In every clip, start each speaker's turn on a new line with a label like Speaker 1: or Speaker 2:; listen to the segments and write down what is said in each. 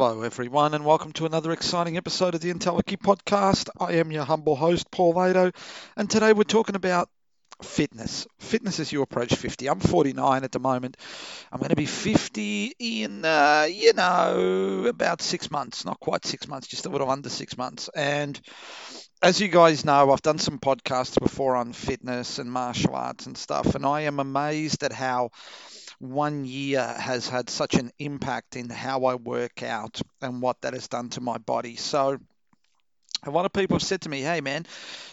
Speaker 1: Hello, everyone, and welcome to another exciting episode of the Entelechy podcast. I am your humble host, Paul Lado, and today we're talking about fitness. Fitness as you approach 50. I'm 49 at the moment. I'm going to be 50 in, uh, you know, about six months. Not quite six months, just a little under six months. And as you guys know, I've done some podcasts before on fitness and martial arts and stuff, and I am amazed at how one year has had such an impact in how I work out and what that has done to my body. So, a lot of people have said to me, "Hey, man,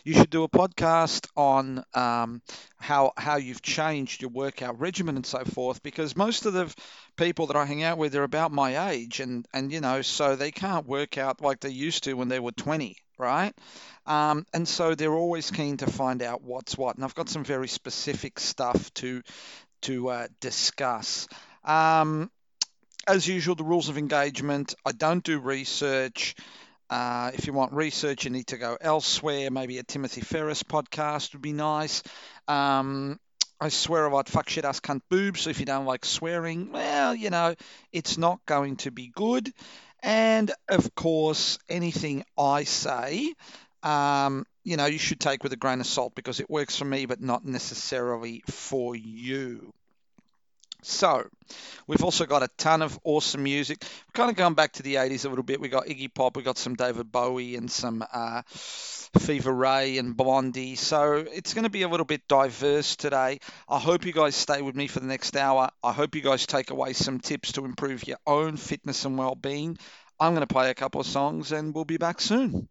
Speaker 1: you should do a podcast on um, how how you've changed your workout regimen and so forth." Because most of the people that I hang out with are about my age, and and you know, so they can't work out like they used to when they were 20, right? Um, and so they're always keen to find out what's what. And I've got some very specific stuff to to uh, discuss. Um, as usual, the rules of engagement. I don't do research. Uh, if you want research, you need to go elsewhere. Maybe a Timothy Ferriss podcast would be nice. Um, I swear a lot, fuck shit ass cunt boobs. So if you don't like swearing, well, you know, it's not going to be good. And of course, anything I say, um, you know, you should take with a grain of salt because it works for me, but not necessarily for you. So, we've also got a ton of awesome music. We're kind of going back to the 80s a little bit. We got Iggy Pop, we got some David Bowie, and some uh, Fever Ray and Blondie. So, it's going to be a little bit diverse today. I hope you guys stay with me for the next hour. I hope you guys take away some tips to improve your own fitness and well being. I'm going to play a couple of songs and we'll be back soon.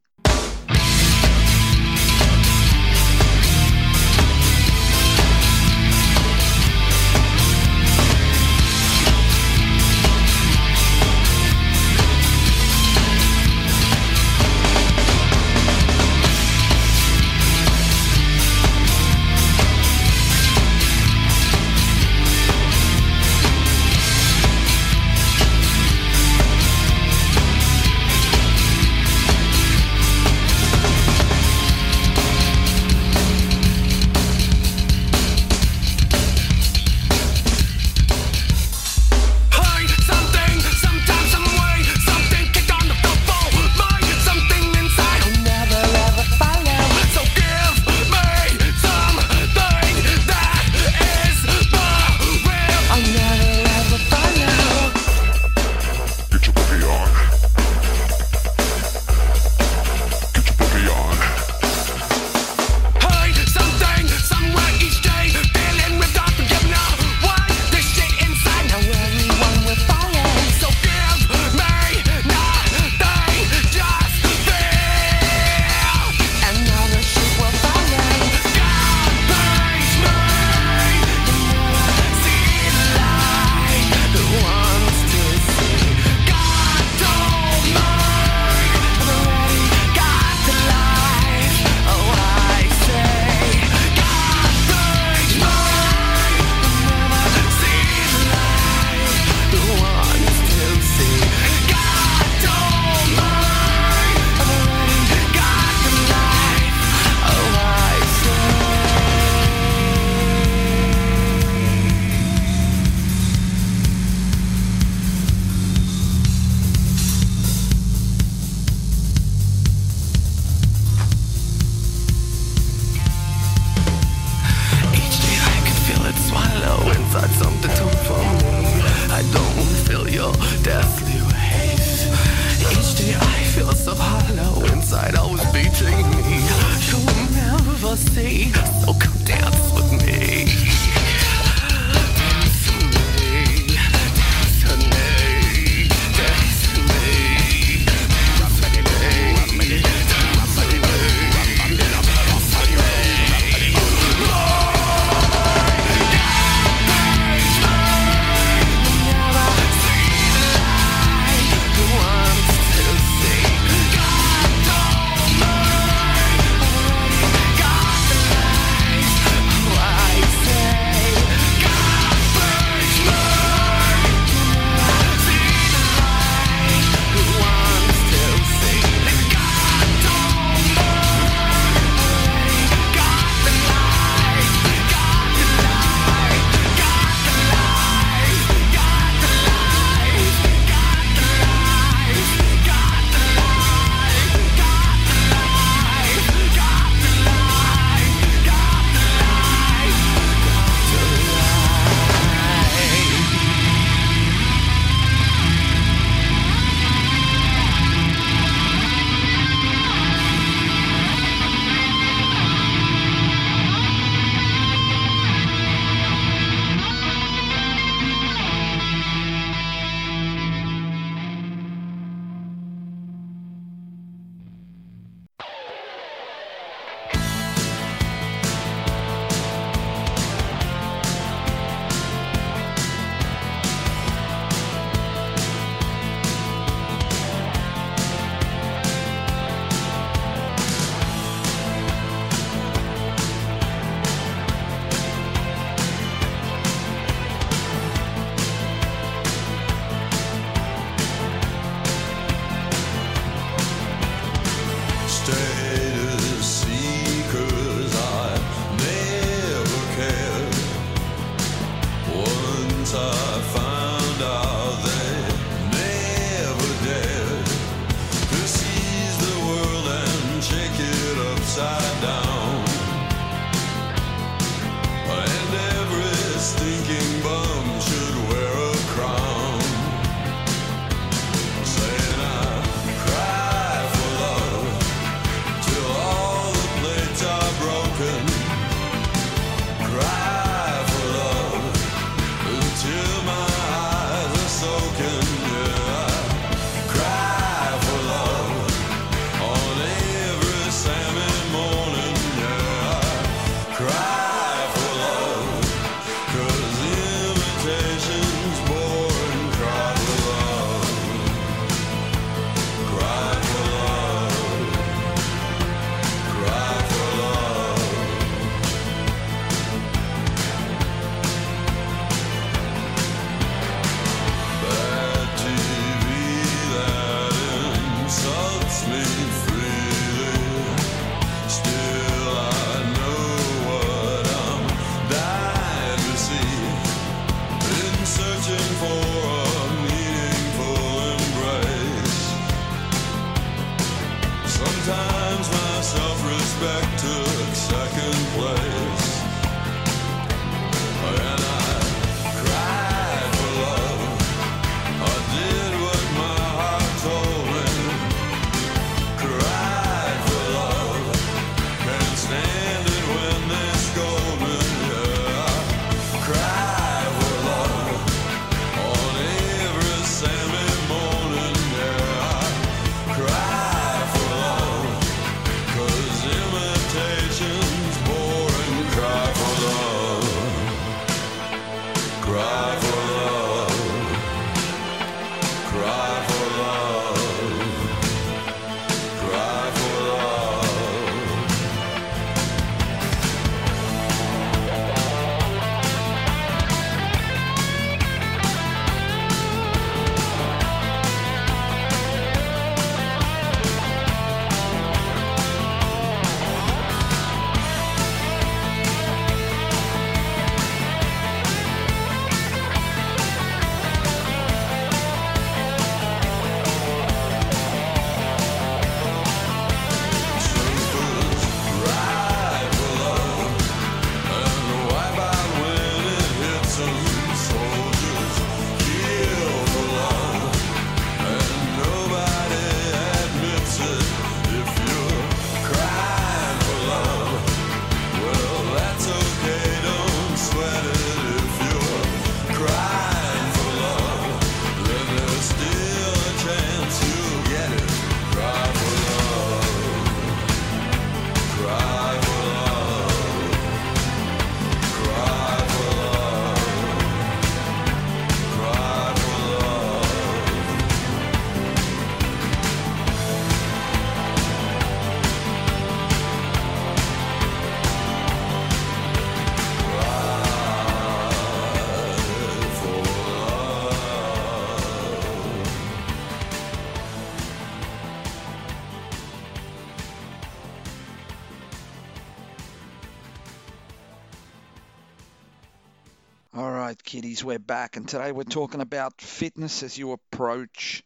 Speaker 1: Kiddies, we're back, and today we're talking about fitness as you approach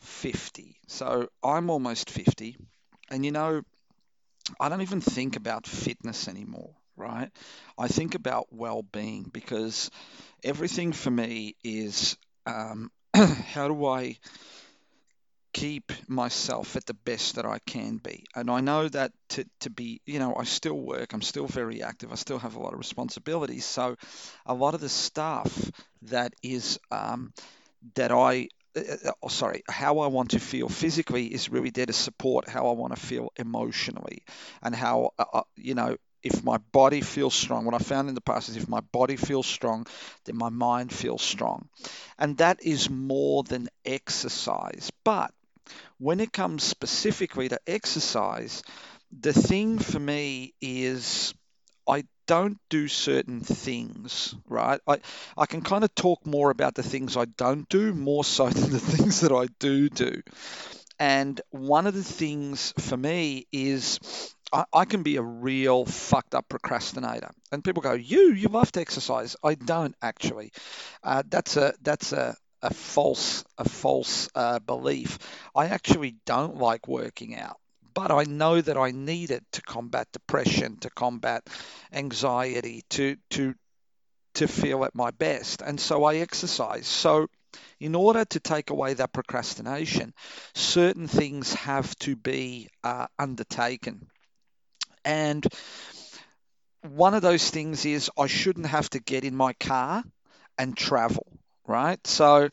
Speaker 1: 50. So I'm almost 50, and you know, I don't even think about fitness anymore, right? I think about well being because everything for me is um, how do I keep myself at the best that I can be. And I know that to, to be, you know, I still work, I'm still very active, I still have a lot of responsibilities. So a lot of the stuff that is, um, that I, uh, oh, sorry, how I want to feel physically is really there to support how I want to feel emotionally and how, uh, uh you know, if my body feels strong, what I found in the past is if my body feels strong, then my mind feels strong. And that is more than exercise. But when it comes specifically to exercise, the thing for me is I don't do certain things, right? I, I can kind of talk more about the things I don't do more so than the things that I do do. And one of the things for me is I, I can be a real fucked up procrastinator. And people go, "You, you love to exercise." I don't actually. Uh, that's a that's a a false a false uh, belief. I actually don't like working out, but I know that I need it to combat depression, to combat anxiety, to to to feel at my best, and so I exercise. So in order to take away that procrastination, certain things have to be uh, undertaken. And one of those things is I shouldn't have to get in my car and travel right? So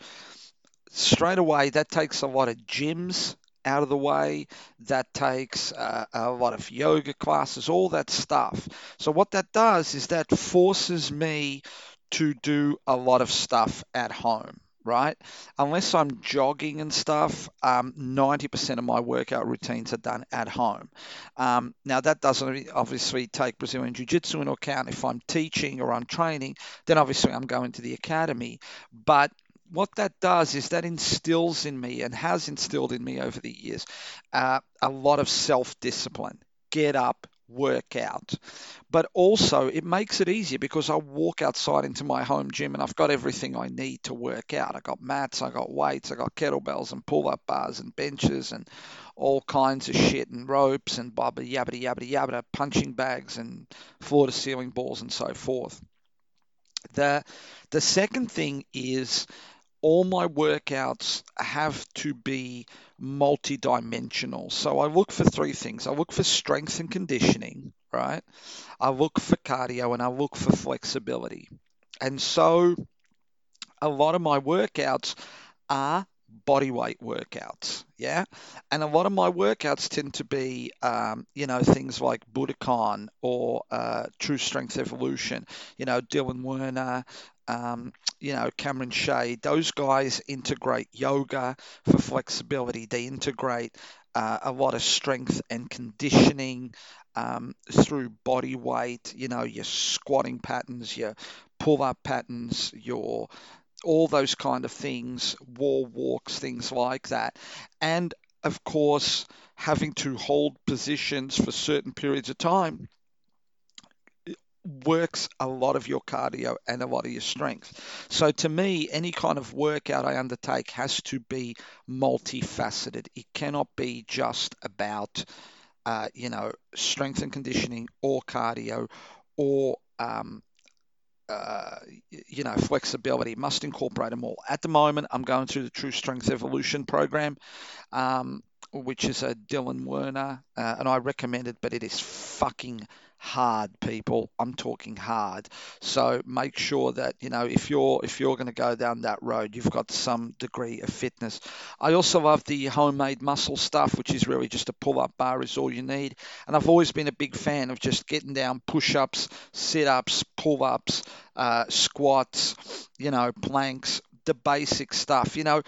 Speaker 1: straight away, that takes a lot of gyms out of the way. That takes uh, a lot of yoga classes, all that stuff. So what that does is that forces me to do a lot of stuff at home right? Unless I'm jogging and stuff, um, 90% of my workout routines are done at home. Um, now, that doesn't obviously take Brazilian Jiu Jitsu into account. If I'm teaching or I'm training, then obviously I'm going to the academy. But what that does is that instills in me and has instilled in me over the years uh, a lot of self discipline. Get up, work out. But also, it makes it easier because I walk outside into my home gym and I've got everything I need to work out. I got mats, I got weights, I got kettlebells and pull up bars and benches and all kinds of shit and ropes and blah, yabba yabba yabba, punching bags and floor to ceiling balls and so forth. The, the second thing is all my workouts have to be multi-dimensional. So I look for three things. I look for strength and conditioning, right? I look for cardio and I look for flexibility. And so a lot of my workouts are body weight workouts, yeah. And a lot of my workouts tend to be, um, you know, things like Budokon or uh, True Strength Evolution. You know, Dylan Werner, um, you know, Cameron Shayne, those guys integrate yoga for flexibility. They integrate uh, a lot of strength and conditioning um, through body weight, you know, your squatting patterns, your pull up patterns, your all those kind of things, wall walks, things like that. And of course, having to hold positions for certain periods of time works a lot of your cardio and a lot of your strength. So to me, any kind of workout I undertake has to be multifaceted. It cannot be just about, uh, you know, strength and conditioning or cardio or um, uh, you know, flexibility must incorporate them all. At the moment, I'm going through the True Strength Evolution program, um, which is a Dylan Werner, uh, and I recommend it, but it is fucking hard people. I'm talking hard. So make sure that you know if you're if you're going to go down that road you've got some degree of fitness. I also love the homemade muscle stuff which is really just a pull-up bar is all you need. And i've always been a big fan of just getting down push-ups sit-ups pull-ups uh, squats you know planks the basic stuff. You know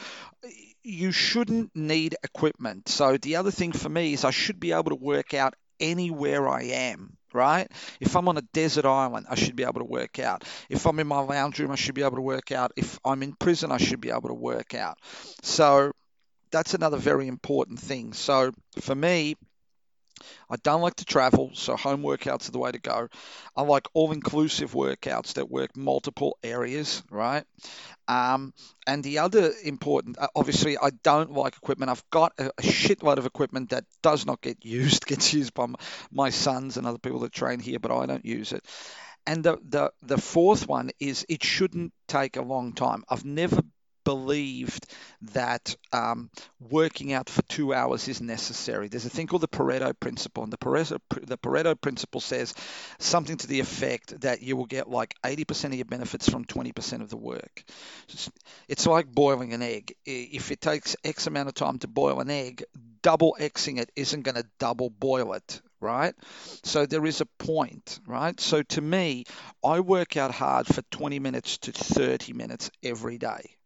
Speaker 1: you shouldn't need equipment. So the other thing for me is I should be able to work out anywhere I am right? If I'm on a desert island, I should be able to work out. If I'm in my lounge room, I should be able to work out. If I'm in prison, I should be able to work out. So that's another very important thing. So for me, I don't like to travel, so home workouts are the way to go. I like all inclusive workouts that work multiple areas, right? Um, and the other important, uh, obviously, I don't like equipment. I've got a, a shitload of equipment that does not get used, gets used by my, sons and other people that train here, but I don't use it. And the, the, the fourth one is it shouldn't take a long time. I've never believed that um, working out for two hours is necessary. There's a thing called the Pareto principle, and the Pareto the Pareto principle says something to the effect that you will get like 80% of your benefits from 20% of the work. It's like boiling an egg. If it takes X amount of time to boil an egg, double Xing it isn't going to double boil it right? So there is a point, right? So to me, I work out hard for 20 minutes to 30 minutes every day.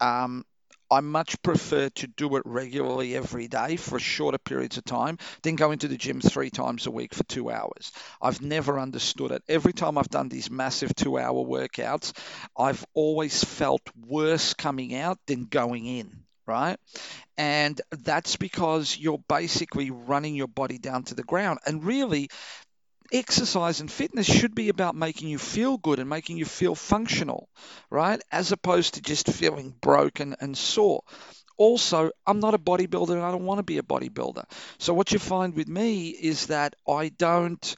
Speaker 1: Um, I much prefer to do it regularly every day for shorter periods of time than go into the gym three times a week for two hours. I've never understood it. Every time I've done these massive two hour workouts, I've always felt worse coming out than going in right? And that's because you're basically running your body down to the ground. And really, exercise and fitness should be about making you feel good and making you feel functional, right? As opposed to just feeling broken and sore. Also, I'm not a bodybuilder and I don't want to be a bodybuilder. So, what you find with me is that I don't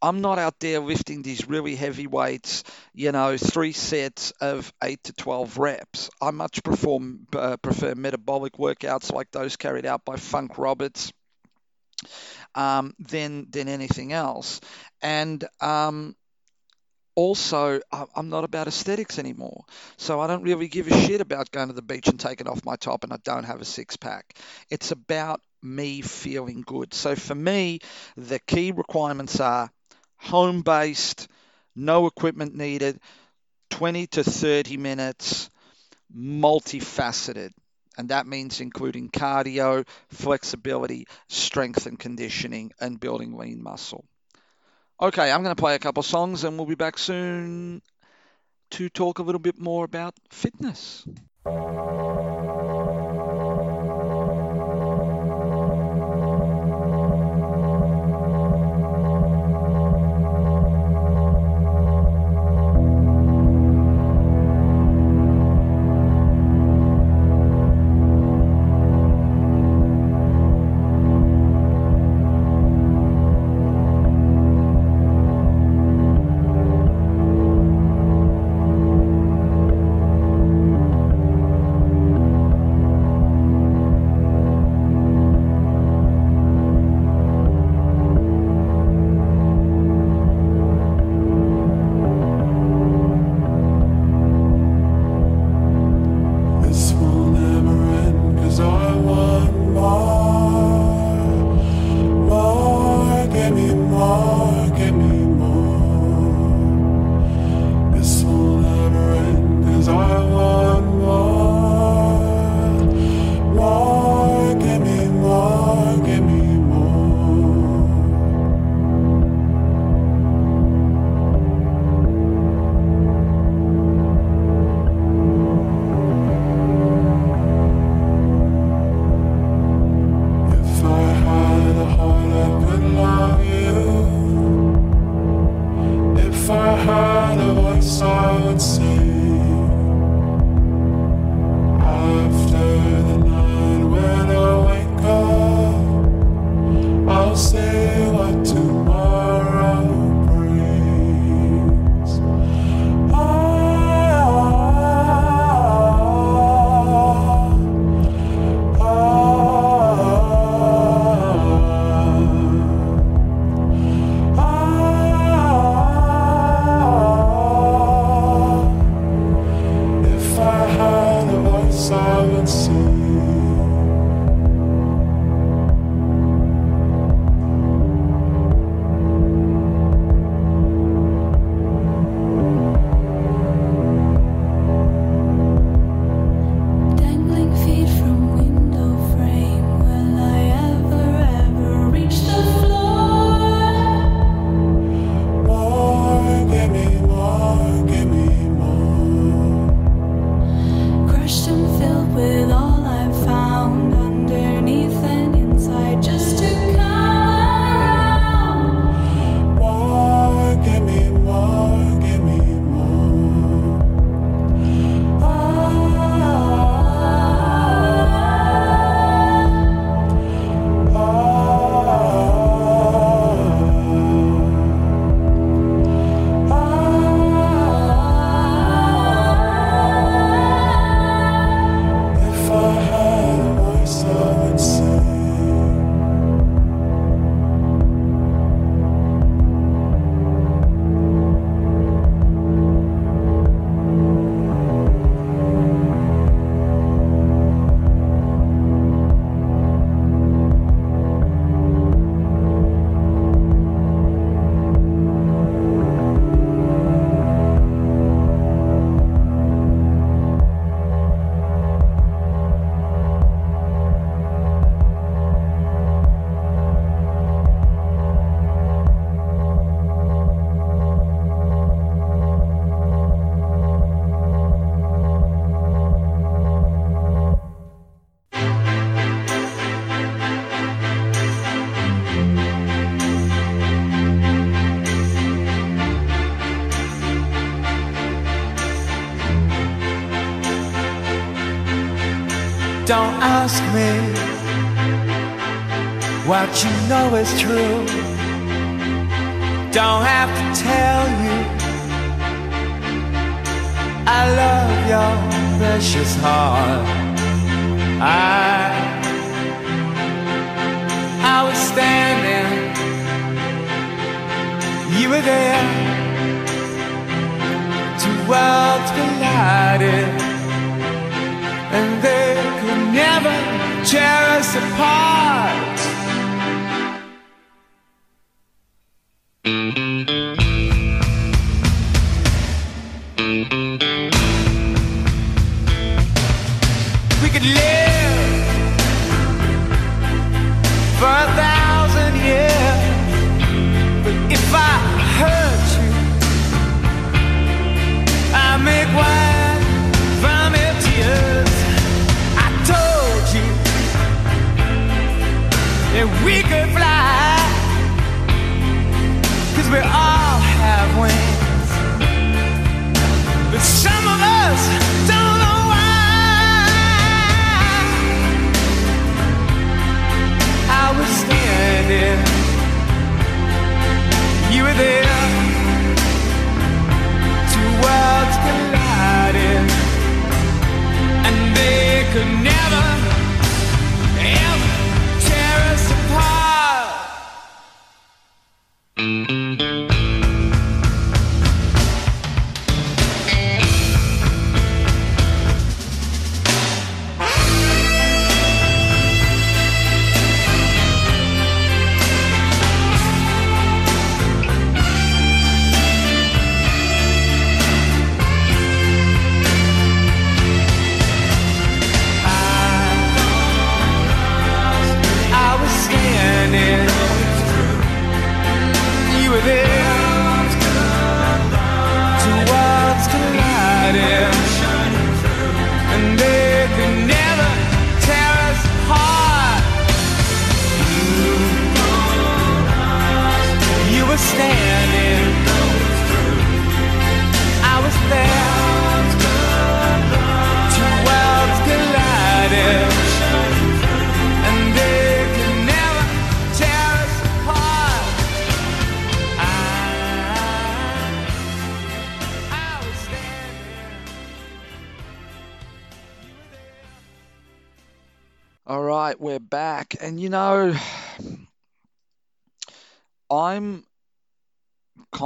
Speaker 1: I'm not out there lifting these really heavy weights, you know, three sets of eight to 12 reps. I much prefer, uh, prefer metabolic workouts like those carried out by Funk Roberts um, than, than anything else. And um, also, I'm not about aesthetics anymore. So I don't really give a shit about going to the beach and taking off my top and I don't have a six pack. It's about me feeling good. So for me, the key requirements are home based, no equipment needed, 20 to 30 minutes, multifaceted. And that means including cardio, flexibility, strength and conditioning, and building lean muscle. Okay, I'm going to play a couple songs and we'll be back soon to talk a little bit more about fitness.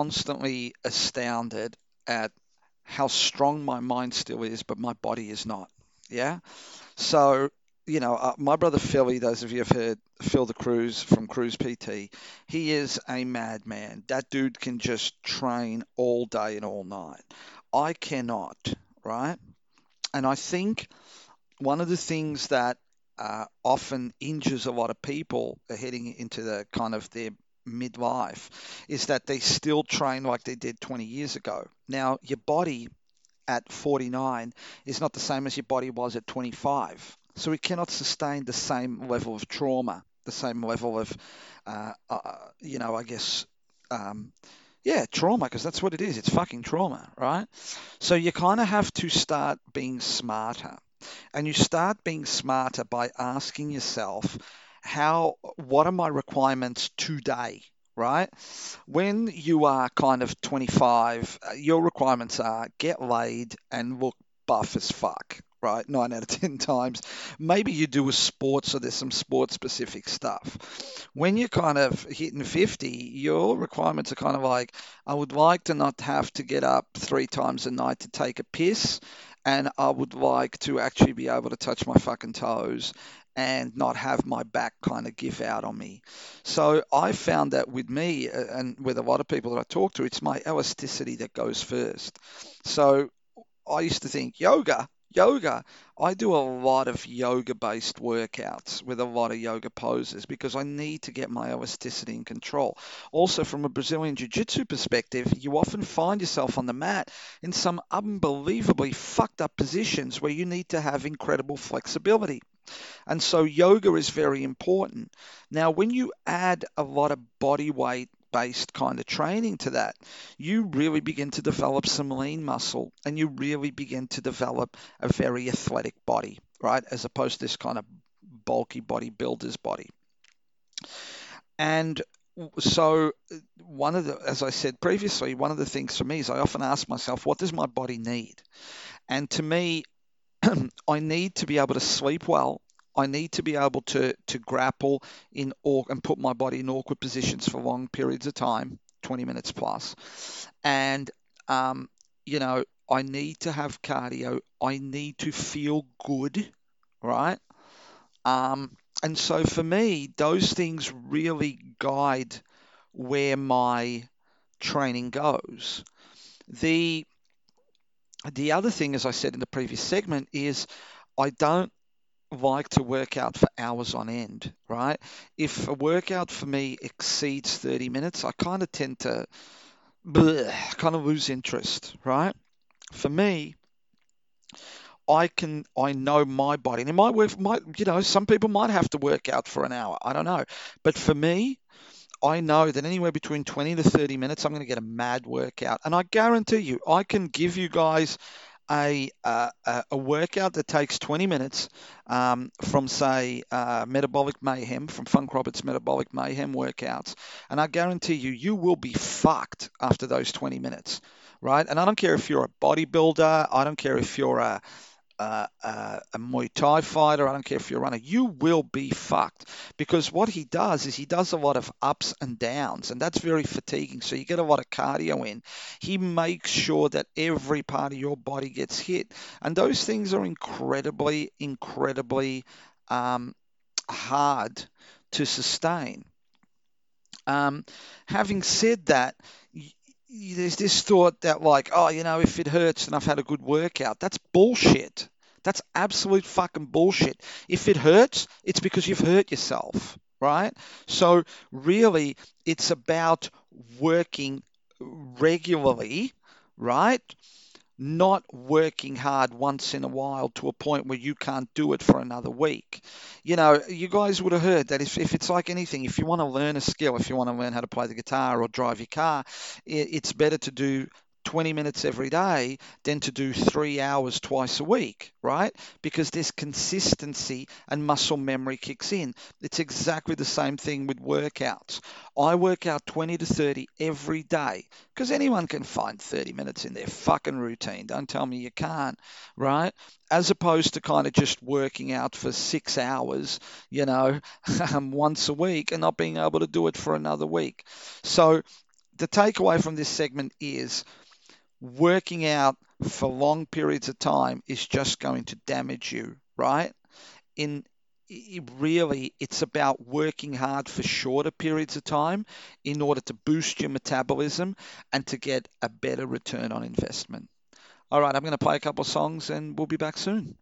Speaker 1: Constantly astounded at how strong my mind still is, but my body is not. Yeah. So, you know, uh, my brother Philly, those of you have heard Phil the Cruise from Cruise PT, he is a madman. That dude can just train all day and all night. I cannot, right? And I think one of the things that uh, often injures a lot of people heading into the kind of their midlife is that they still train like they did 20 years ago. Now, your body at 49 is not the same as your body was at 25. So we cannot sustain the same level of trauma, the same level of, uh, uh, you know, I guess, um, yeah, trauma, because that's what it is. It's fucking trauma, right? So you kind of have to start being smarter. And you start being smarter by asking yourself, how, what are my requirements today? Right? When you are kind of 25, uh, your requirements are get laid and look buff as fuck, right? Nine out of 10 times. Maybe you do a sport, so there's some sport specific stuff. When you're kind of hitting 50, your requirements are kind of like, I would like to not have to get up three times a night to take a piss, and I would like to actually be able to touch my fucking toes and not have my back kind of give out on me. So I found that with me uh, and with a lot of people that I talk to, it's my elasticity that goes first. So I used to think yoga, yoga. I do a lot of yoga based workouts with a lot of yoga poses because I need to get my elasticity in control. Also, from a Brazilian Jiu Jitsu perspective, you often find yourself on the mat in some unbelievably fucked up positions where you need to have incredible flexibility. And so yoga is very important. Now, when you add a lot of body weight based kind of training to that, you really begin to develop some lean muscle and you really begin to develop a very athletic body. right? As opposed to this kind of bulky bodybuilder's body. And so one of the as i said previously one of the things for me is i often ask myself what does my body need and to me i need to be able to sleep well i need to be able to to grapple in or and put my body in awkward positions for long periods of time 20 minutes plus. and um, you know i need to have cardio i need to feel good right um, and so for me, those things really guide where my training goes. The the other thing, as I said in the previous segment, is I don't like to work out for hours on end, right? If a workout for me exceeds 30 minutes, I kind of tend to bleh, kind of lose interest, right? For me, I can I know my body and it might work might you know some people might have to work out for an hour I don't know but for me I know that anywhere between 20 to 30 minutes I'm going to get a mad workout and I guarantee you I can give you guys a, uh, a workout that takes 20 minutes um, from, say, uh, Metabolic Mayhem, from Funk Roberts Metabolic Mayhem workouts, and I guarantee you, you will be fucked after those 20 minutes, right? And I don't care if you're a bodybuilder, I don't care if you're a uh, uh, a Muay Thai fighter, I don't care if you're a runner, you will be fucked because what he does is he does a lot of ups and downs, and that's very fatiguing. So you get a lot of cardio in. He makes sure that every part of your body gets hit, and those things are incredibly, incredibly um, hard to sustain. Um, having said that, there's this thought that like, oh, you know, if it hurts and I've had a good workout, that's bullshit. That's absolute fucking bullshit. If it hurts, it's because you've hurt yourself, right? So really, it's about working regularly, right? not working hard once in a while to a point where you can't do it for another week. You know, you guys would have heard that if, if it's like anything, if you want to learn a skill, if you want to learn how to play the guitar or drive your car, it's better to do 20 minutes every day than to do three hours twice a week, right? Because this consistency and muscle memory kicks in. It's exactly the same thing with workouts. I work out 20 to 30 every day because anyone can find 30 minutes in their fucking routine. Don't tell me you can't, right? As opposed to kind of just working out for six hours, you know, um, once a week and not being able to do it for another week. So, the takeaway from this segment is working out for long periods of time is just going to damage you, right? In it really, it's about working hard for shorter periods of time in order to boost your metabolism and to get a better return on investment. All right, I'm going to play a couple of songs and we'll be back soon.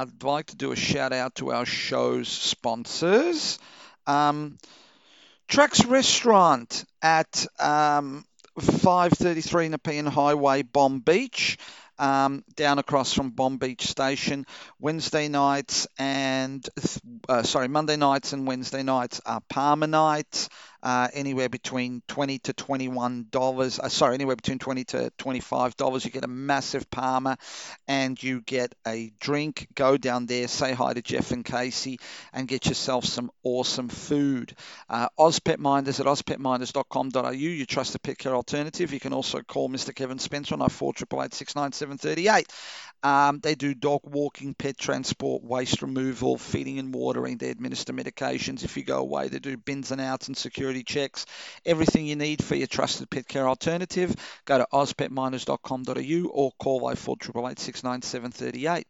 Speaker 1: I'd like to do a shout out to our show's sponsors. Um, Trax Restaurant at um, 533 Nepean Highway, Bonbeach, um, down across from Bonbeach Station. Wednesday nights and, uh, sorry, Monday nights and Wednesday nights are parma nights uh, anywhere between 20 to 21 dollars. Uh, sorry, anywhere between 20 to 25 dollars. You get a massive parma, and you get a drink. Go down there, say hi to Jeff and Casey, and get yourself some awesome food. Uh, Minders at ozpetminders.com.au. You trust the pet care alternative. You can also call Mr. Kevin Spencer on 0488 um, they do dog walking, pet transport, waste removal, feeding and watering. They administer medications if you go away. They do bins and outs and security checks. Everything you need for your trusted pet care alternative. Go to ozpetminders.com.au or call 0488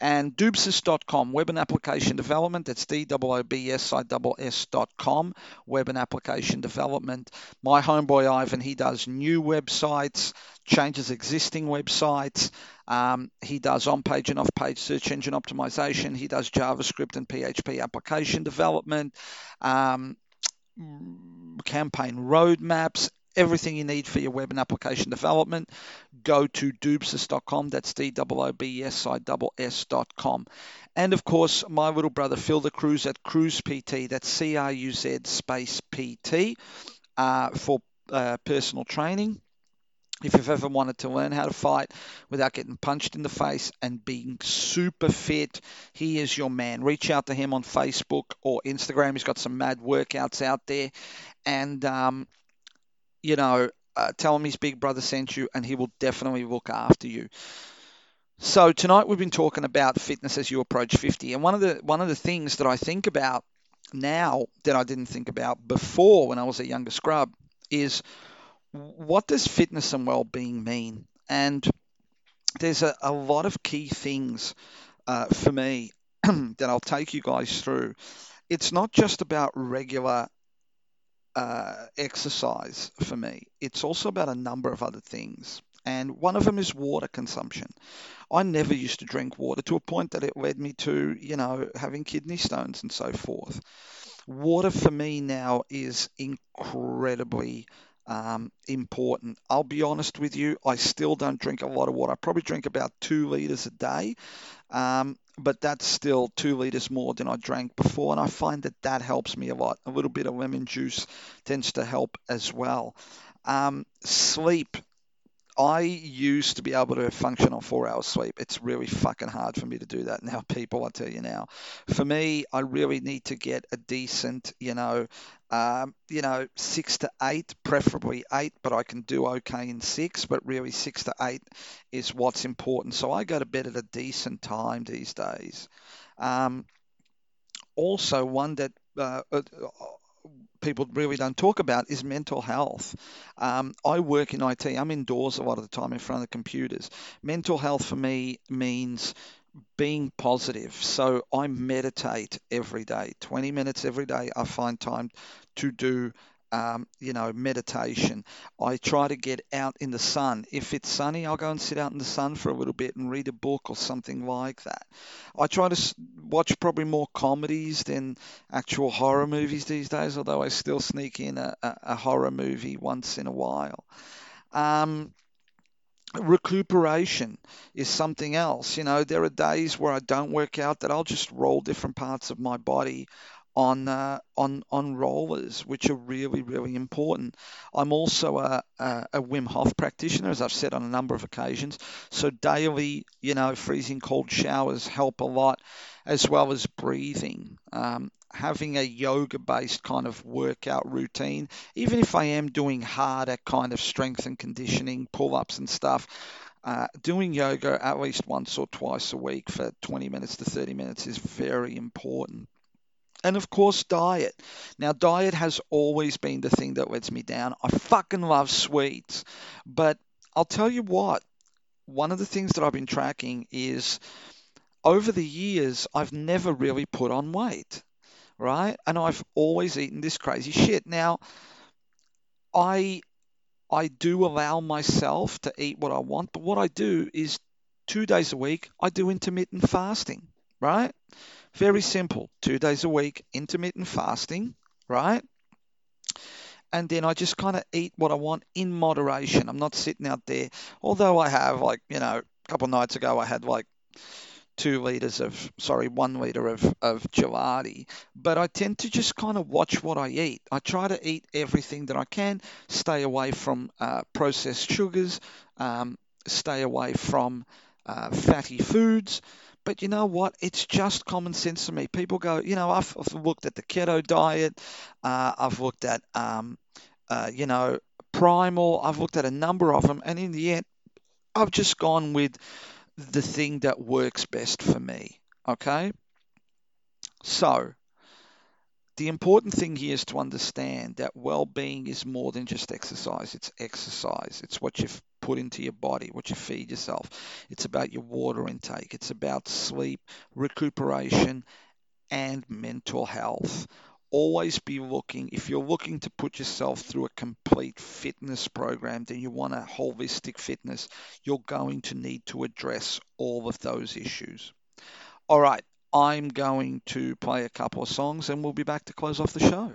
Speaker 1: And doobsis.com, web and application development. That's D-O-O-B-S-I-S-S.com, web and application development. My homeboy Ivan, he does new websites, changes existing websites. Um, he does on page and off page search engine optimization. He does JavaScript and PHP application development, um, campaign roadmaps, everything you need for your web and application development. Go to doobsis.com. That's D O O B S I S.com. And of course, my little brother Phil the Cruz at Cruz PT. That's C R U Z space PT uh, for uh, personal training. If you've ever wanted to learn how to fight without getting punched in the face and being super fit, he is your man. Reach out to him on Facebook or Instagram. He's got some mad workouts out there. And, um, you know, uh, tell him his big brother sent you, and he will definitely look after you. So tonight we've been talking about fitness as you approach 50, and one of the one of the things that I think about now that I didn't think about before when I was a younger scrub is what does fitness and well-being mean? And there's a, a lot of key things uh, for me that I'll take you guys through. It's not just about regular uh, exercise for me. It's also about a number of other things. And one of them is water consumption. I never used to drink water to a point that it led me to, you know, having kidney stones and so forth. Water for me now is incredibly um, important. I'll be honest with you, I still don't drink a lot of water. I probably drink about two liters a day, um, but that's still two liters more than I drank before, and I find that that helps me a lot. A little bit of lemon juice tends to help as well. Um, sleep I used to be able to function on four hours sleep. It's really fucking hard for me to do that now, people. I tell you now. For me, I really need to get a decent, you know, um, you know, six to eight, preferably eight, but I can do okay in six. But really, six to eight is what's important. So I go to bed at a decent time these days. Um, also, one that uh, uh people really don't talk about is mental health. Um, I work in IT. I'm indoors a lot of the time in front of the computers. Mental health for me means being positive. So I meditate every day, 20 minutes every day. I find time to do um, you know, meditation. I try to get out in the sun. If it's sunny, I'll go and sit out in the sun for a little bit and read a book or something like that. I try to watch probably more comedies than actual horror movies these days, although I still sneak in a, a, a horror movie once in a while. Um, recuperation is something else. You know, there are days where I don't work out that I'll just roll different parts of my body on uh, on on rollers, which are really really important. I'm also a, a, a Wim Hof practitioner, as I've said on a number of occasions. So daily, you know, freezing cold showers help a lot, as well as breathing. Um, having a yoga based kind of workout routine, even if I am doing harder kind of strength and conditioning, pull ups and stuff, uh, doing yoga at least once or twice a week for 20 minutes to 30 minutes is very important. And of course, diet. Now, diet has always been the thing that lets me down. I fucking love sweets. But I'll tell you what, one of the things that I've been tracking is over the years, I've never really put on weight, right? And I've always eaten this crazy shit. Now, I I do allow myself to eat what I want, but what I do is two days a week, I do intermittent fasting, right? Very simple. Two days a week, intermittent fasting, right? And then I just kind of eat what I want in moderation. I'm not sitting out there, although I have, like, you know, a couple nights ago, I had like two liters of, sorry, one liter of, of gelati. But I tend to just kind of watch what I eat. I try to eat everything that I can, stay away from uh, processed sugars, um, stay away from uh, fatty foods. But you know what? It's just common sense to me. People go, you know, I've, I've looked at the keto diet, uh, I've looked at, um, uh, you know, primal, I've looked at a number of them, and in the end, I've just gone with the thing that works best for me. Okay? So, the important thing here is to understand that well being is more than just exercise. It's exercise, it's what you put into your body, what you feed yourself. It's about your water intake, it's about sleep, recuperation, and mental health. Always be looking, if you're looking to put yourself through a complete fitness program, then you want a holistic fitness, you're going to need to address all of those issues. All right, I'm going to play a couple of songs and we'll be back to close off the show.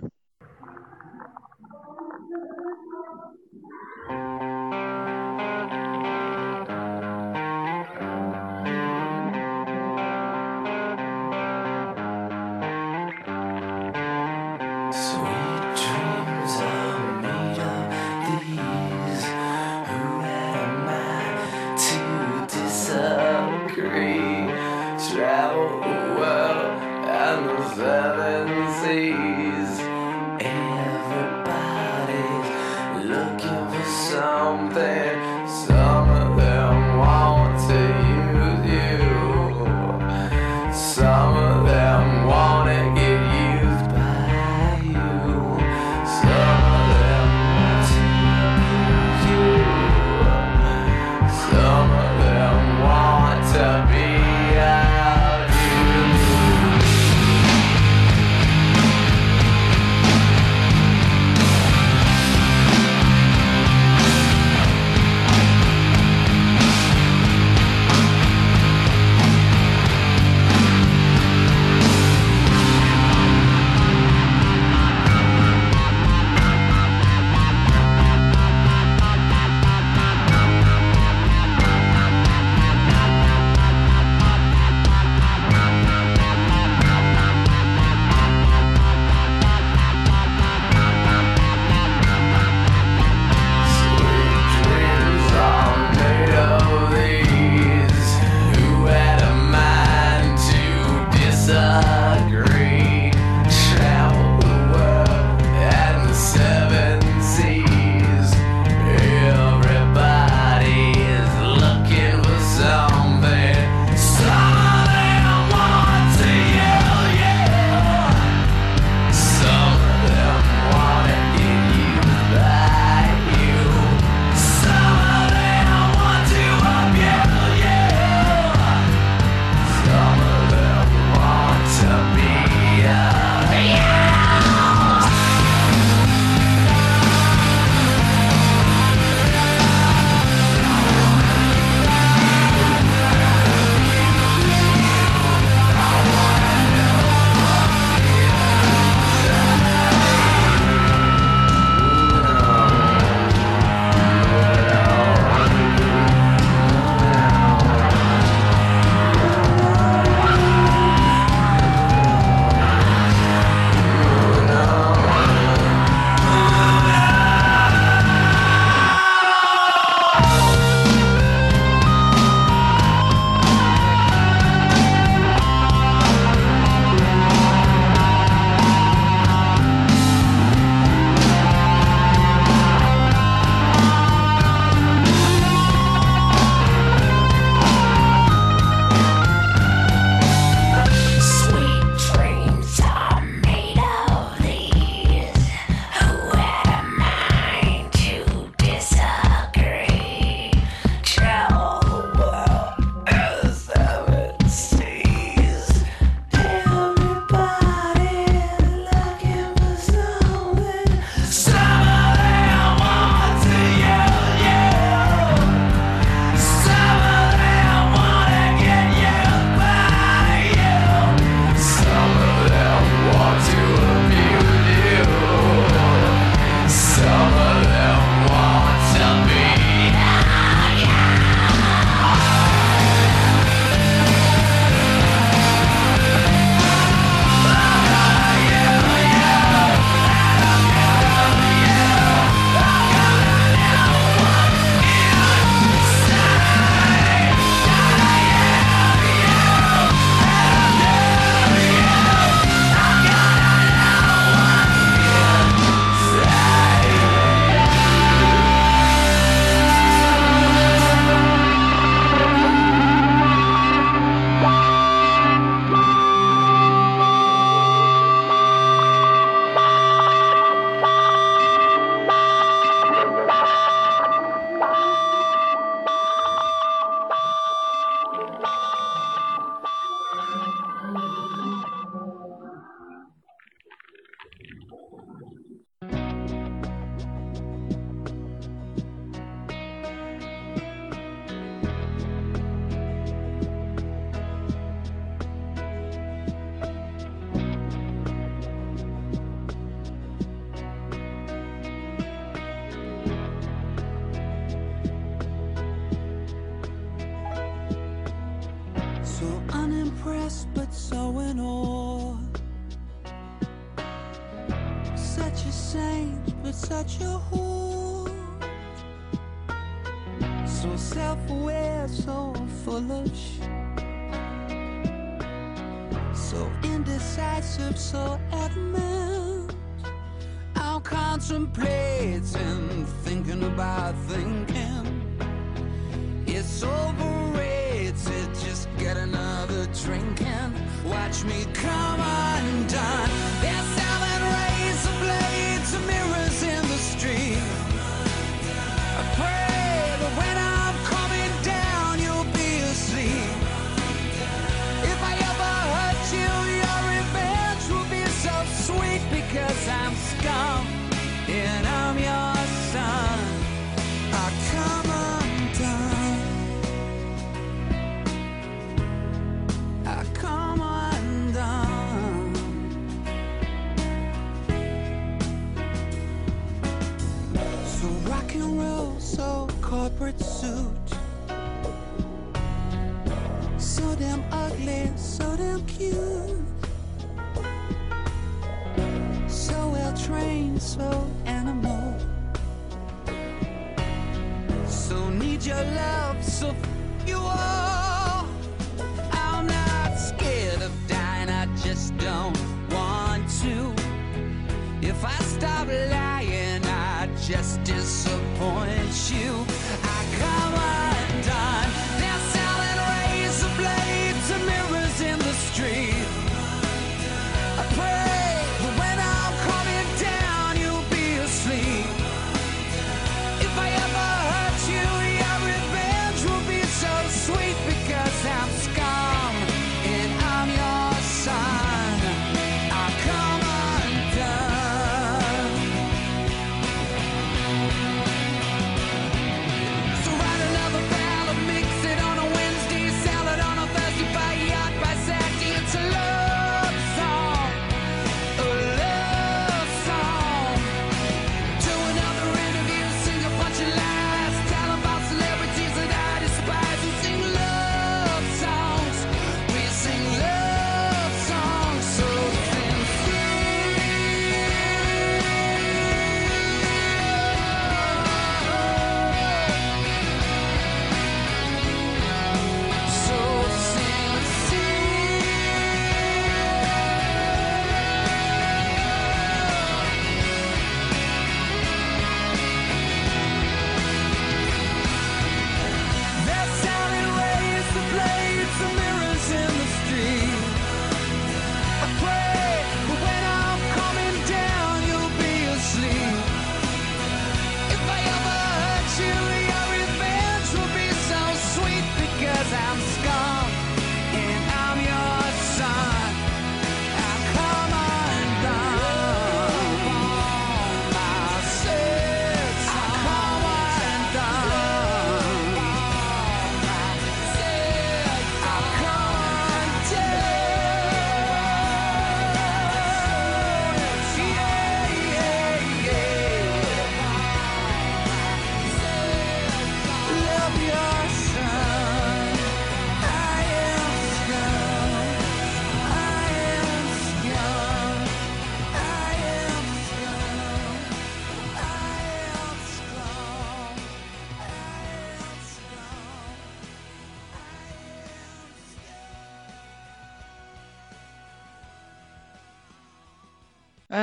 Speaker 2: It's a miracle.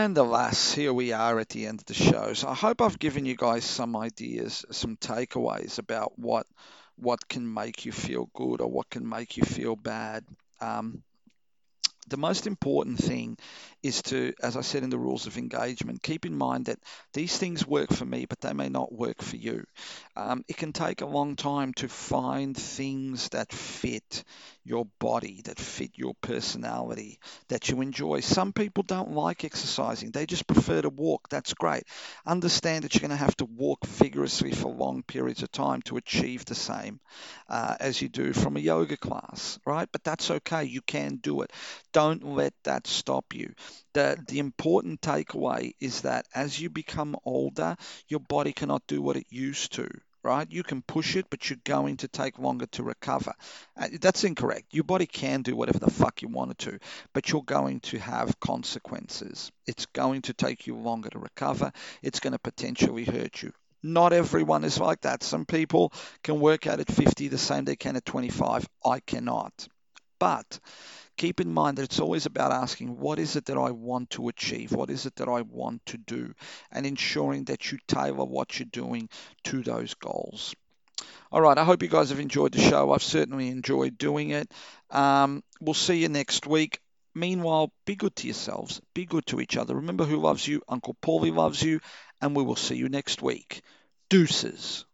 Speaker 2: And
Speaker 1: alas, here we are at the end of the show. So I hope I've given you guys some ideas, some takeaways about what what can make you feel good or what can make you feel bad. Um, the most important thing is to, as I said in the rules of engagement, keep in mind that these things work for me, but they may not work for you. Um, it can take a long time to find things that fit your body, that fit your personality, that you enjoy. Some people don't like exercising, they just prefer to walk. That's great. Understand that you're going to have to walk vigorously for long periods of time to achieve the same uh, as you do from a yoga class, right? But that's okay. You can do it. Don't let that stop you the, the important takeaway is that as you become older, your body cannot do what it used to
Speaker 2: right? You can push it, but you're going to take longer to recover. Uh, that's incorrect. Your body can do whatever the fuck you want it to, but you're going to have consequences. It's going to take you longer to recover. It's going to potentially hurt you. Not everyone is like that. Some people can work out at 50 the same they can at 25. I cannot. But keep in mind that it's always about asking, what is it that I want to achieve? What is it that I want to do? And ensuring that you tailor what you're doing to those goals. All right, I hope you guys have enjoyed the show. I've certainly enjoyed doing it. Um, we'll see you next week. Meanwhile, be good to yourselves, be good to each other. Remember who loves you. Uncle Paulie loves you, and we will see you next week. Deuces.